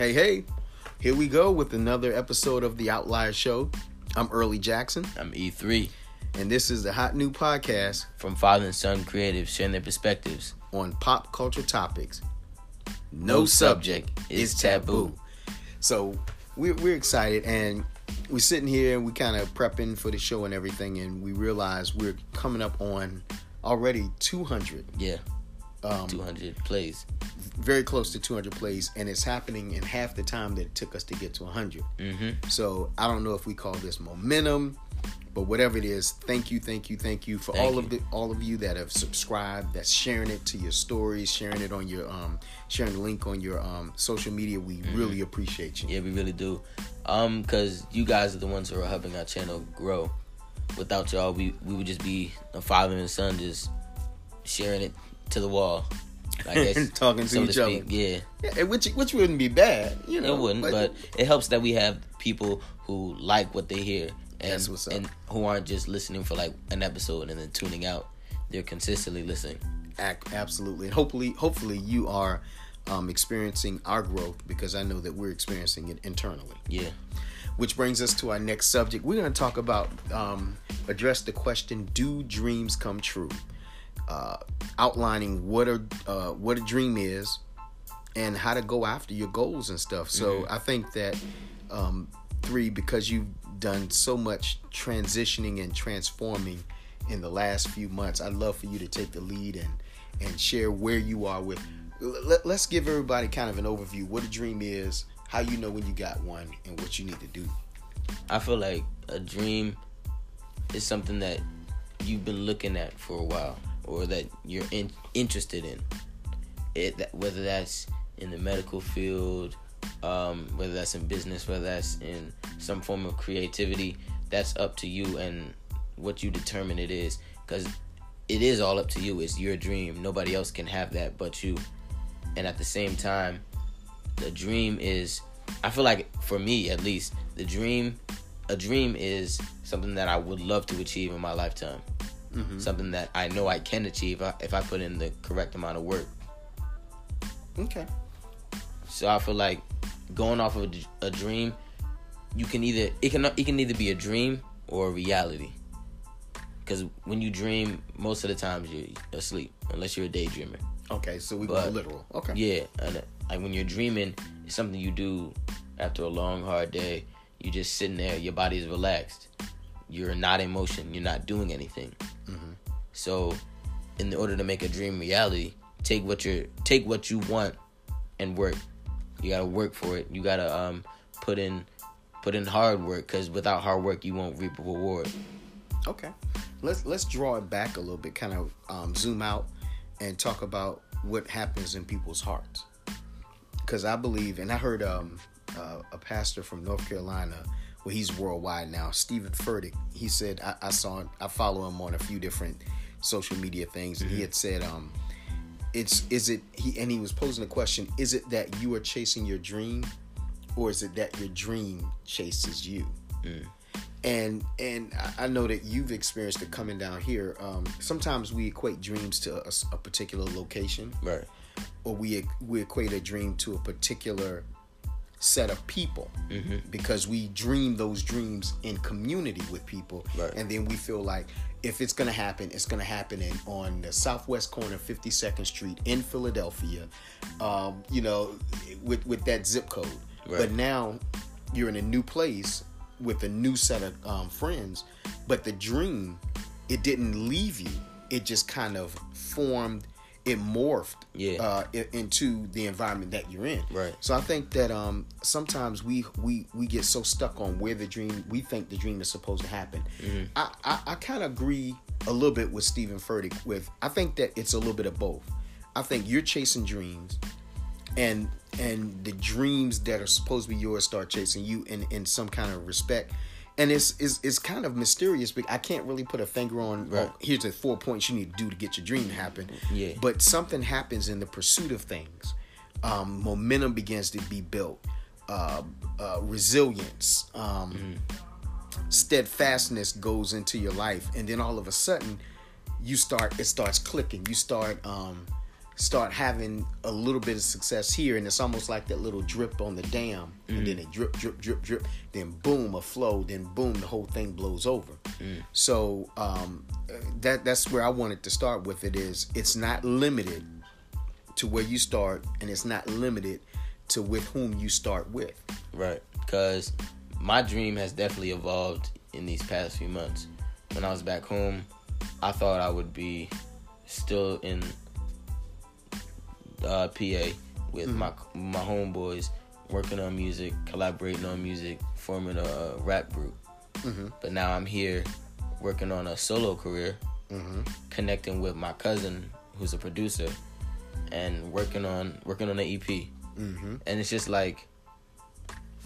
Hey, hey, here we go with another episode of The Outlier Show. I'm Early Jackson, I'm E3 and this is the hot new podcast from Father and Son Creatives sharing their perspectives. on pop culture topics. No, subject is taboo. So we're, we're excited, and we're sitting here and we kind of prepping for the show and everything, and we realize we're coming up on already 200, Yeah, um, 200 plays. very close to 200 plays, and it's happening in half the time that it took us to get to 100. Mm-hmm. So I don't know if we call this momentum, but whatever it is, thank you, thank you, thank you for Thank all you. of the all of you that have subscribed, that's sharing it to your stories, sharing it on your um, sharing the link on your um social media. We Mm-hmm. really appreciate you. Yeah, we really do. Um, cause you guys are the ones who are helping our channel grow. Without y'all, we we would just be a father and son just sharing it to the wall. I guess Talking to so each speak. other. Yeah, Yeah, which which wouldn't be bad, you know. it wouldn't, but, it helps that we have people who like what they hear and That's what's up. and who aren't just listening for like an episode and then tuning out. They're consistently listening. Absolutely, and hopefully, hopefully you are um, experiencing our growth because I know that we're experiencing it internally. Yeah. which brings us to our next subject. We're going to talk about um, address the question: Do dreams come true? Uh, outlining what a uh, what a dream is and how to go after your goals and stuff. So I think that um, three because you've done so much transitioning and transforming in the last few months. I'd love for you to take the lead and and share where you are with. Let, let's give everybody kind of an overview what a dream is, how you know when you got one, and what you need to do. I feel like a dream is something that you've been looking at for a while, or that you're in, interested in. It that, whether that's in the medical field, um, whether that's in business, whether that's in some form of creativity, that's up to you and what you determine it is. Because it is all up to you. It's your dream. Nobody else can have that but you. And at the same time, the dream is I feel like for me at least, the dream a dream is something that I would love to achieve in my lifetime. Something that I know I can achieve uh, if I put in the correct amount of work. Okay. So I feel like going off of a dream, you can either it can it can either be a dream or a reality. Because when you dream, most of the times you're asleep, unless you're a daydreamer. Okay, so we go literal. Okay. Yeah, and like when you're dreaming, it's something you do after a long, hard day. You're just sitting there, your body is relaxed. You're not in motion. You're not doing anything. So, in order to make a dream reality, take what you're take what you want and work. You gotta work for it. You gotta um put in put in hard work because without hard work, you won't reap a reward. Okay. Let's let's draw it back a little bit, kind of um, zoom out and talk about what happens in people's hearts. Because I believe, and I heard um, uh, a pastor from North Carolina, well, he's worldwide now, Steven Furtick. He said, I, I saw, I follow him on a few different social media things, and he had said, um, it's is it he and he was posing the question: Is it that you are chasing your dream, or is it that your dream chases you? and and I- know that you've experienced it coming down here. Um, sometimes we equate dreams to a particular location, Right. or we we equate a dream to a particular set of people because we dream those dreams in community with people, Right. and then we feel like if it's gonna happen, it's gonna happen in on the southwest corner, of 52nd Street in Philadelphia, um, you know, with with that zip code. Right. But now you're in a new place with a new set of um, friends, but the dream, it didn't leave you. It just kind of formed, it morphed Yeah. uh, into the environment that you're in. Right. So I think that um, sometimes we we we get so stuck on where the dream we think the dream is supposed to happen. Mm-hmm. I I, I kind of agree a little bit with Steven Furtick. With I think that it's a little bit of both. I think you're chasing dreams, and and the dreams that are supposed to be yours start chasing you in in some kind of respect. And it's, it's, it's kind of mysterious, but I can't really put a finger on. Right. oh, here's the four points you need to do to get your dream to happen. Yeah. But something happens in the pursuit of things. Um, momentum begins to be built. Uh, uh, resilience, um, steadfastness goes into your life, and then all of a sudden, you start. It starts clicking. You start um, start having a little bit of success here, and it's almost like that little drip on the dam, and then it drip, drip, drip, drip, then boom, a flow, then boom, the whole thing blows over. So um, that that's where I wanted to start with. It is it's not limited to where you start, and it's not limited to with whom you start with. Right. Because my dream has definitely evolved in these past few months. When I was back home, I thought I would be still in uh, PA with mm-hmm. my my homeboys, working on music, collaborating on music, forming a, rap group. Mm-hmm. But now I'm here working on a solo career, mm-hmm. connecting with my cousin who's a producer, and working on working on an EP. And it's just like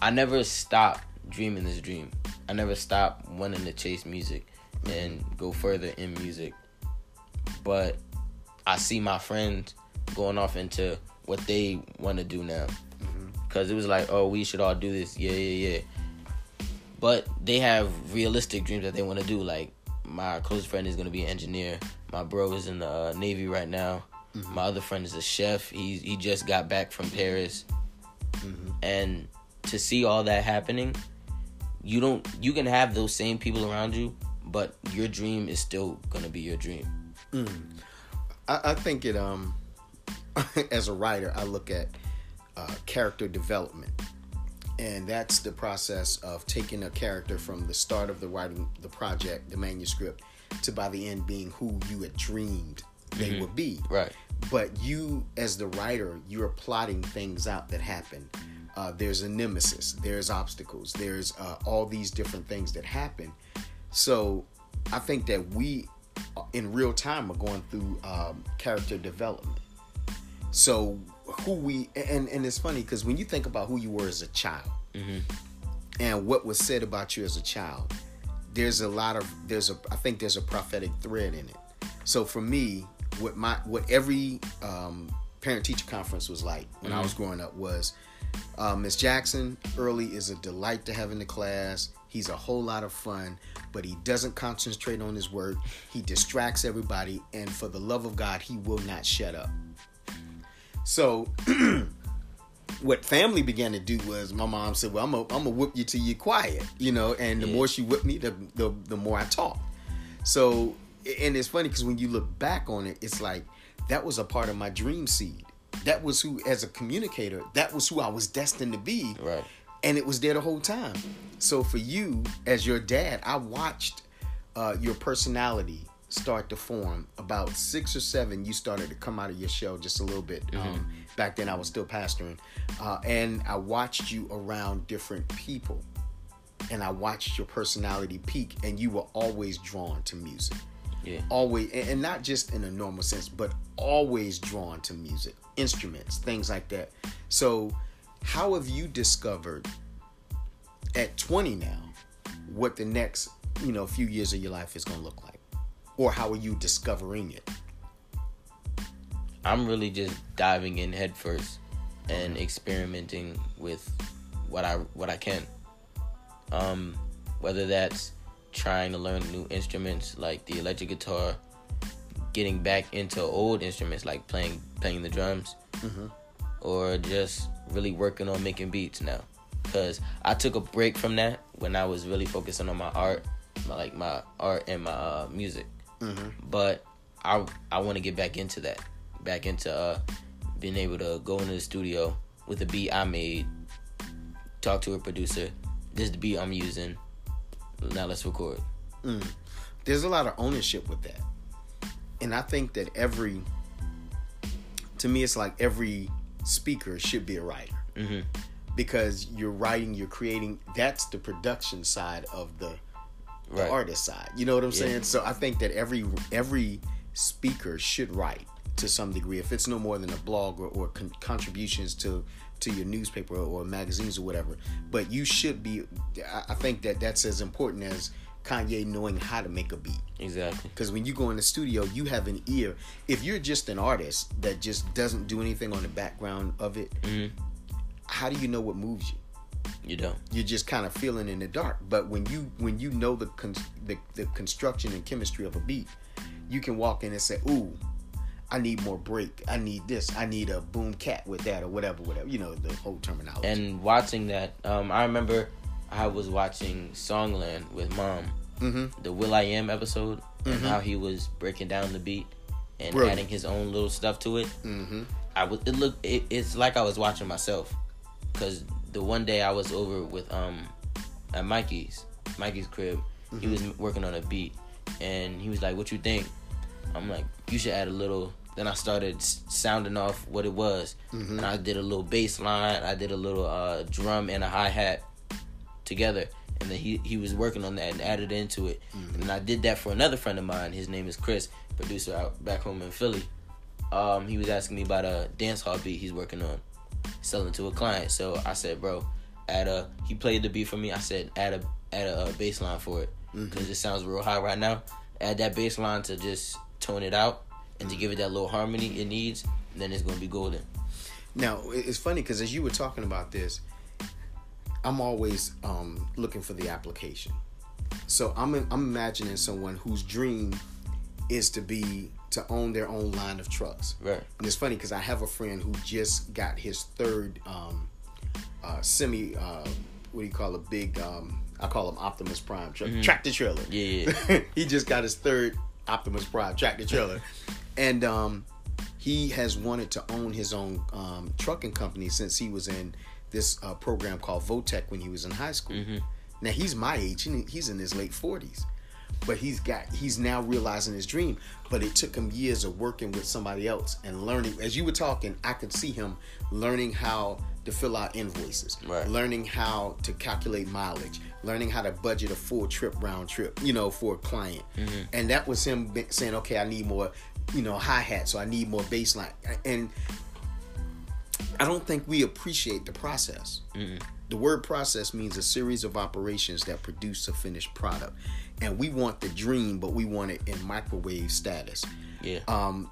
I never stop dreaming this dream. I never stop wanting to chase music and go further in music. But I see my friends going off into what they want to do now. Because it was like, oh, we should all do this. Yeah, yeah, yeah. But they have realistic dreams that they want to do. Like, my close friend is going to be an engineer. My bro is in the uh, Navy right now. My other friend is a chef. He, he just got back from Paris. And to see all that happening, you don't you can have those same people around you, but your dream is still gonna be your dream. I, I think it um as a writer I look at uh, character development. And that's the process of taking a character from the start of the writing the project the manuscript to by the end being who you had dreamed they would be. Right. but you as the writer you're plotting things out that happen. Uh, there's a nemesis there's obstacles there's uh, all these different things that happen. So i think that we uh, in real time are going through um, character development so who we and and it's funny because when you think about who you were as a child and what was said about you as a child there's a lot of there's a i think there's a prophetic thread in it. So for me what my what every um, parent teacher conference was like when i was growing up was uh, miss jackson early is a delight to have in the class. He's a whole lot of fun but he doesn't concentrate on his work. He distracts everybody and for the love of god he will not shut up so what family began to do was my mom said, "Well, I'm gonna whip you till you're quiet," you know. And the Yeah. more she whipped me, the the, the more I talk. So, and it's funny because when you look back on it, it's like that was a part of my dream seed. That was who, as a communicator, that was who I was destined to be. Right. And it was there the whole time. So for you, as your dad, I watched uh, your personality start to form. About six or seven, you started to come out of your shell just a little bit. Um, back then, I was still pastoring, uh, and I watched you around different people, and I watched your personality peak, and you were always drawn to music Yeah. always and and not just in a normal sense but always drawn to music instruments things like that so how have you discovered at 20 now what the next you know few years of your life is going to look like or how are you discovering it I'm really just diving in headfirst and experimenting with what I what I can. Um, whether that's trying to learn new instruments like the electric guitar, getting back into old instruments like playing playing the drums, or just really working on making beats now. Cause I took a break from that when I was really focusing on my art, my, like my art and my uh, music. But I I want to get back into that, back into uh, being able to go into the studio with a beat I made, talk to a producer. This is the beat I'm using. Now let's record. there's a lot of ownership with that and i think that every to me it's like every speaker should be a writer Mhm. because you're writing you're creating that's the production side of the the Right. artist side you know what i'm Yeah. saying so i think that every every speaker should write to some degree if it's no more than a blog or, or con- contributions to to your newspaper or, magazines or whatever but you should be I, I think that that's as important as kanye knowing how to make a beat Exactly. because when you go in the studio, you have an ear. If you're just an artist that just doesn't do anything on the background of it, Mhm. how do you know what moves you? You don't. You're just kind of feeling in the dark. But when you when you know the con- the, the construction and chemistry of a beat, you can walk in and say, "Ooh, I need more break. I need this. I need a boom cat with that or whatever, whatever. You know the whole terminology. And watching that, um, I remember I was watching Songland with mom, mm-hmm. the will.i.am episode, and Mhm. how he was breaking down the beat and Brilliant. adding his own little stuff to it. Mm-hmm. I was it looked it, it's like I was watching myself because the one day I was over with um at Mikey's Mikey's crib he was working on a beat and he was like what you think? I'm like you should add a little then I started sounding off what it was Mm-hmm. and I did a little bass line I did a little uh drum and a hi-hat together and then he he was working on that and added into it and I did that for another friend of mine his name is Chris producer out back home in Philly. Um, he was asking me about a dance hall beat he's working on, selling to a client. So I said, bro, add a. He played the beat for me. I said, add a add a, uh bass line for it because it sounds real high right now. Add that bass line to just tone it out and to give it that little harmony it needs. And then it's gonna be golden. Now it's funny because as you were talking about this, I'm always um, looking for the application. So I'm I'm imagining someone whose dream is to be to own their own line of trucks. Right. And it's funny because I have a friend who just got his third um, uh, semi. Uh, what do you call a big? Um, I call him Optimus Prime truck, tractor trailer. Yeah, yeah. he just got his third Optimus Prime tractor trailer, and um, he has wanted to own his own um, trucking company since he was in this uh, program called Votech when he was in high school. Now he's my age; he- he's in his late forties, but he's got he's now realizing his dream. But it took him years of working with somebody else and learning. As you were talking, I could see him learning how to fill out invoices, Right. learning how to calculate mileage, learning how to budget a full trip round trip, you know, for a client. Mm-hmm. And that was him saying, okay, I need more, you know, hi hat, so I need more bass line. And I don't think we appreciate the process. Mm-hmm. The word process means a series of operations that produce a finished product. And we want the dream, but we want it in microwave status. Yeah. Um,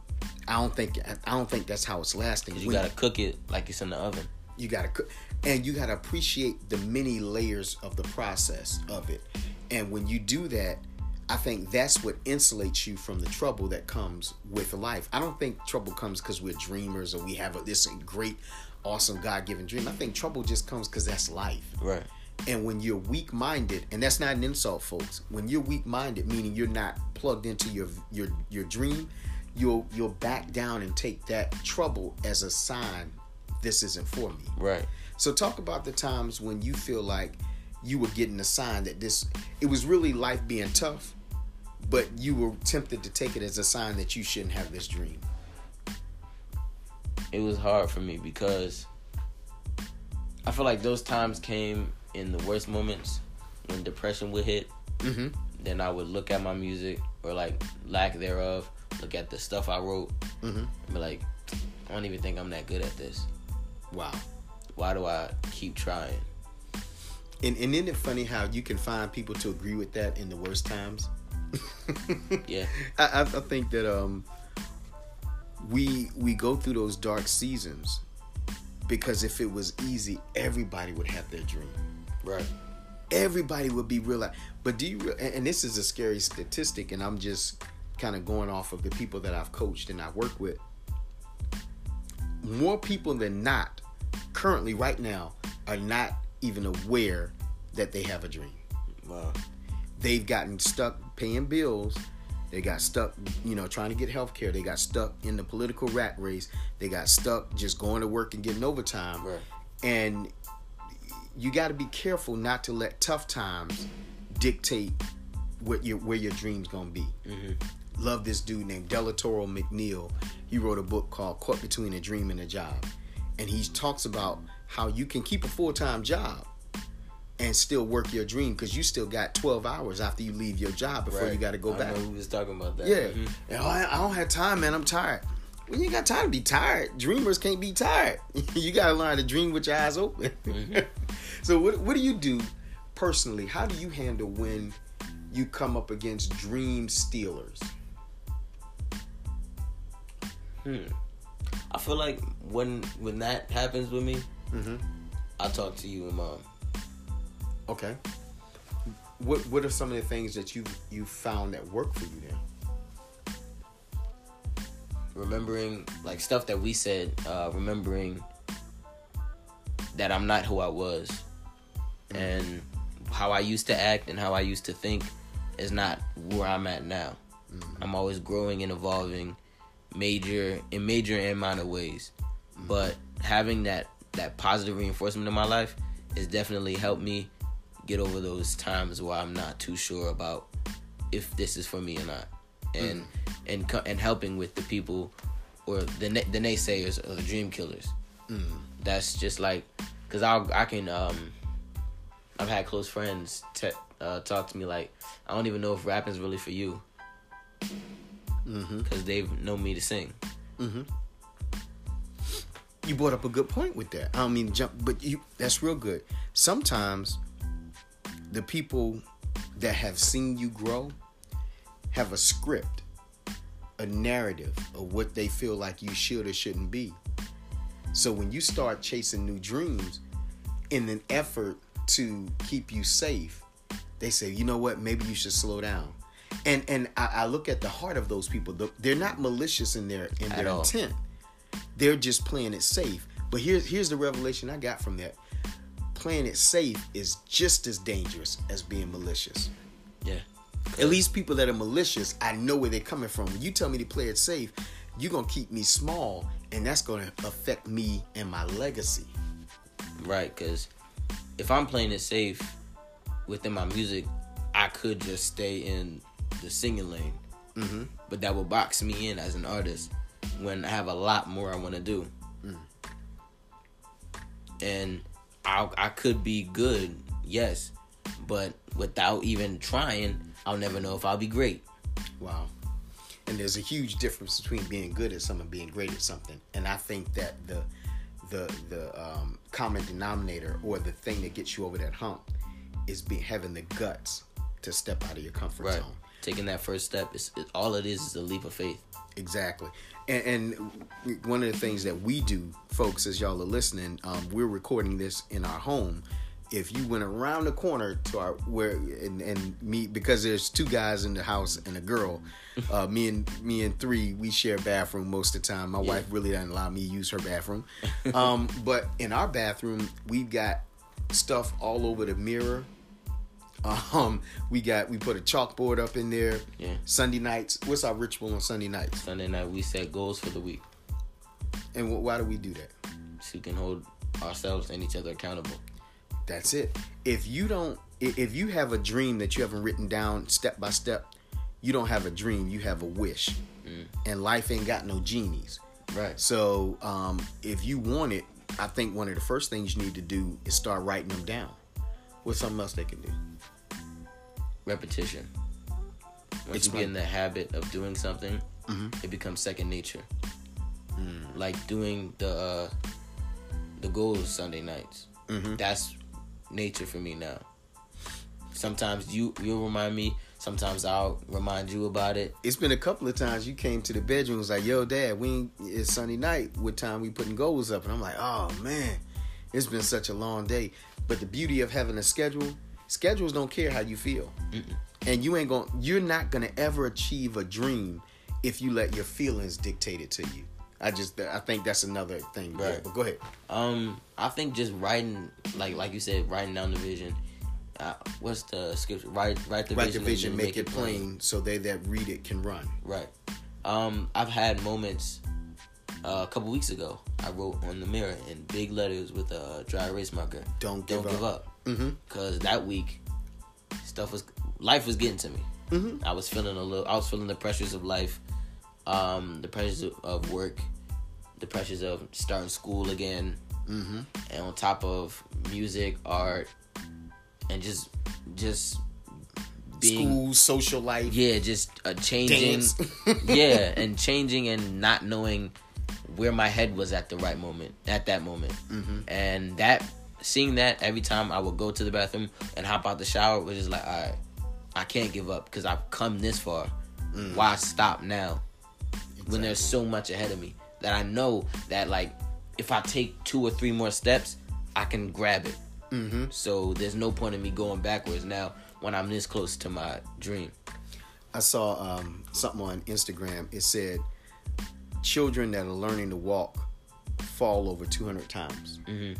I don't think I don't think that's how it's lasting. you When- gotta cook it like it's in the oven. you gotta cook and you gotta appreciate the many layers of the process of it and when you do that i think that's what insulates you from the trouble that comes with life i don't think trouble comes because we're dreamers or we have a, this great awesome god-given dream i think trouble just comes because that's life Right. And when you're weak-minded and that's not an insult folks when you're weak-minded meaning you're not plugged into your your your dream you'll you'll back down and take that trouble as a sign this isn't for me Right. so talk about the times when you feel like you were getting a sign that this it was really life being tough, but you were tempted to take it as a sign that you shouldn't have this dream. it was hard for me because I feel like those times came in the worst moments when depression would hit. Mm-hmm. Then I would look at my music or like lack thereof, look at the stuff I wrote, Mhm. and be like, I don't even think I'm that good at this. Wow. Why do I keep trying? And and isn't it funny how you can find people to agree with that in the worst times? Yeah. I, I, I think that um we we go through those dark seasons because if it was easy, everybody would have their dream. Right. everybody would be real but do you and and this is a scary statistic and i'm just kind of going off of the people that i've coached and i work with more people than not currently right now are not even aware that they have a dream Wow. they've gotten stuck paying bills they got stuck you know trying to get health care they got stuck in the political rat race they got stuck just going to work and getting overtime Right. and you got to be careful not to let tough times dictate what your where your dreams gonna be. Love this dude named Delatorro McNeal. He wrote a book called "Caught Between a Dream and a Job," and he talks about how you can keep a full time job and still work your dream because you still got twelve hours after you leave your job before you got to go I back. know who was talking about that. Yeah. Mhm. And, oh, I, I don't have time, man. I'm tired. Well, you ain't got time to be tired. Dreamers can't be tired. you got to learn to dream with your eyes open. so, what, what do you do personally? How do you handle when you come up against dream stealers? Hmm. I feel like when when that happens with me, Mm-hmm. I talk to you and mom. Okay. What What are some of the things that you you found that work for you then? Remembering like stuff that we said, uh, remembering that I'm not who I was, mm. and how I used to act and how I used to think is not where I'm at now. Mm. I'm always growing and evolving, major in major and minor ways. Mm. But having that that positive reinforcement in my life has definitely helped me get over those times where I'm not too sure about if this is for me or not, and and and helping with the people or the the naysayers or the dream killers. That's just like because I I can um I've had close friends te- uh, talk to me like I don't even know if rapping's really for you because they've known me to sing. you brought up a good point with that. I don't mean jump, but you that's real good. Sometimes the people that have seen you grow have a script, a narrative of what they feel like you should or shouldn't be. So when you start chasing new dreams in an effort to keep you safe, they say, you know what, maybe you should slow down. And and I, I look at the heart of those people. They're not malicious in their in At their all. intent. They're just playing it safe. But here's here's the revelation I got from that. Playing it safe is just as dangerous as being malicious. Yeah, At least people that are malicious, I know where they're coming from. When you tell me to play it safe, you're gonna keep me small, and that's gonna affect me and my legacy. right. Because if I'm playing it safe within my music, I could just stay in the singing lane. Mm-hmm. But that will box me in as an artist when I have a lot more I want to do. And I I could be good, yes, but without even trying, I'll never know if I'll be great. Wow. And there's a huge difference between being good at something and being great at something. And I think that the the the um, common denominator or the thing that gets you over that hump is be having the guts to step out of your comfort Right. zone. Taking that first step is it, all it is is a leap of faith. Exactly. And, and one of the things that we do, folks, as y'all are listening, um, we're recording this in our home. If you went around the corner to our where and, and me because there's two guys in the house and a girl, uh, me and me and three we share a bathroom most of the time. My wife really doesn't allow me to use her bathroom, um, but in our bathroom we've got stuff all over the mirror. Um, we got we put a chalkboard up in there. Yeah. Sunday nights. What's our ritual on Sunday nights? Sunday night we set goals for the week And wh- why do we do that? so we can hold ourselves and each other accountable. That's it. If you don't, if you have a dream that you haven't written down step by step, you don't have a dream. You have a wish, and life ain't got no genies. Right. So, um, if you want it, I think one of the first things you need to do is start writing them down. What's something else they can do? Repetition. Once you get in the habit of doing something, it becomes second nature. Like doing the uh, the goals Sunday nights. That's nature for me now. Sometimes you you'll remind me. Sometimes I'll remind you about it. It's been a couple of times you came to the bedroom and was like, "Yo, Dad, we ain't, it's Sunday night. What time we putting goals up?" And I'm like, "Oh man, it's been such a long day." But the beauty of having a schedule, schedules don't care how you feel, and you ain't going. You're not gonna ever achieve a dream if you let your feelings dictate it to you. I just, I think that's another thing. Yeah, Right. but go ahead. Um, I think just writing, like like you said, writing down the vision. Uh, what's the scripture? Write write the Write vision, the vision, make it plain, so they that read it can run. Right. Um, I've had moments. Uh, a couple weeks ago, I wrote on the mirror in big letters with a dry erase marker. Don't give Don't give up." up. Mm-hmm. Cause that week, stuff was life was getting to me. Mm-hmm. I was feeling a little. I was feeling the pressures of life, um, the pressures of, of work, the pressures of starting school again, Mm-hmm. and on top of music, art, and just just being School, social life, yeah, just uh, changing. yeah, and changing and not knowing where my head was at the right moment, at that moment. Mm-hmm. And that, seeing that every time I would go to the bathroom and hop out the shower was just like, all right, I can't give up because I've come this far. Why stop now? When there's so much ahead of me that I know that like if I take two or three more steps, I can grab it. Mm-hmm. So there's no point in me going backwards now when I'm this close to my dream. I saw um, something on Instagram. It said, children that are learning to walk fall over 200 times. Mhm.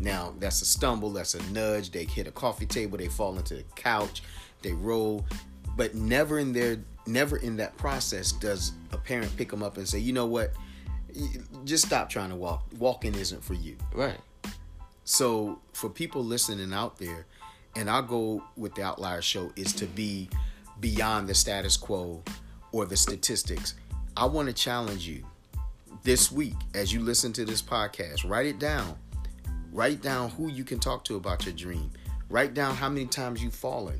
Now, that's a stumble, that's a nudge. They hit a coffee table, they fall into the couch, they roll, but never in their never in that process does a parent pick them up and say, "You know what? Just stop trying to walk. Walking isn't for you." Right. So, for people listening out there, and our go with the Outlier Show is to be beyond the status quo or the statistics. I want to challenge you this week as you listen to this podcast. Write it down. Write down who you can talk to about your dream. Write down how many times you've fallen,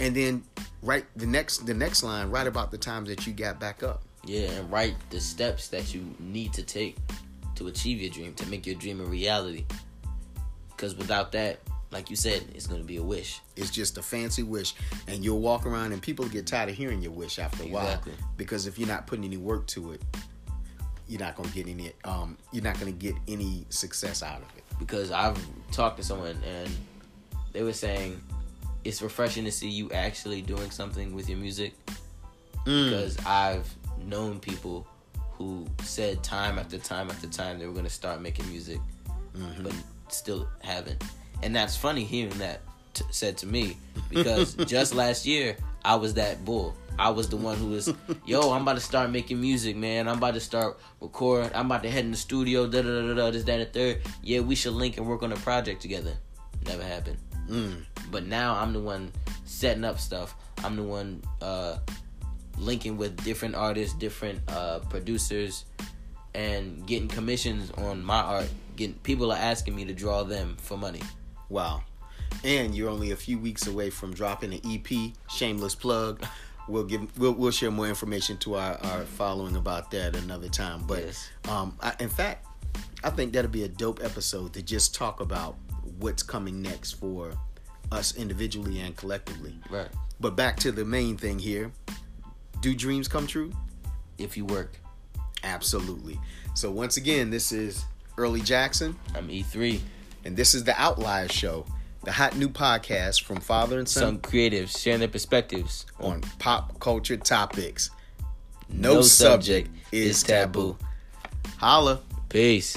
and then write the next the next line. Write about the times that you got back up. Yeah, and write the steps that you need to take to achieve your dream, to make your dream a reality. Because without that, like you said, it's going to be a wish. It's just a fancy wish, and you'll walk around, and people get tired of hearing your wish after a Exactly. while. Because if you're not putting any work to it, you're not gonna get any. Um, you're not gonna get any success out of it. Because I've talked to someone and they were saying it's refreshing to see you actually doing something with your music. Because I've known people who said time after time after time they were going to start making music, but still haven't. And that's funny hearing that t- said to me because just last year I was that bull. I was the one who was, yo, I'm about to start making music, man. I'm about to start recording. I'm about to head in the studio. Da da da da. da, This, that, and the third. Yeah, we should link and work on a project together. Never happened. Mm. But now I'm the one setting up stuff. I'm the one uh, linking with different artists, different uh, producers, and getting commissions on my art. Getting people are asking me to draw them for money. Wow. And you're only a few weeks away from dropping an EP. Shameless plug. We'll give we'll, we'll share more information to our, our following about that another time. But Yes. um, I, in fact, I think that'll be a dope episode to just talk about what's coming next for us individually and collectively. Right. But back to the main thing here. Do dreams come true? If you work, Absolutely. So once again, this is Early Jackson, I'm E3. and this is the Outlier Show, the hot new podcast from father and son Some creatives sharing their perspectives on pop culture topics. No, subject, is taboo. Holla. Peace.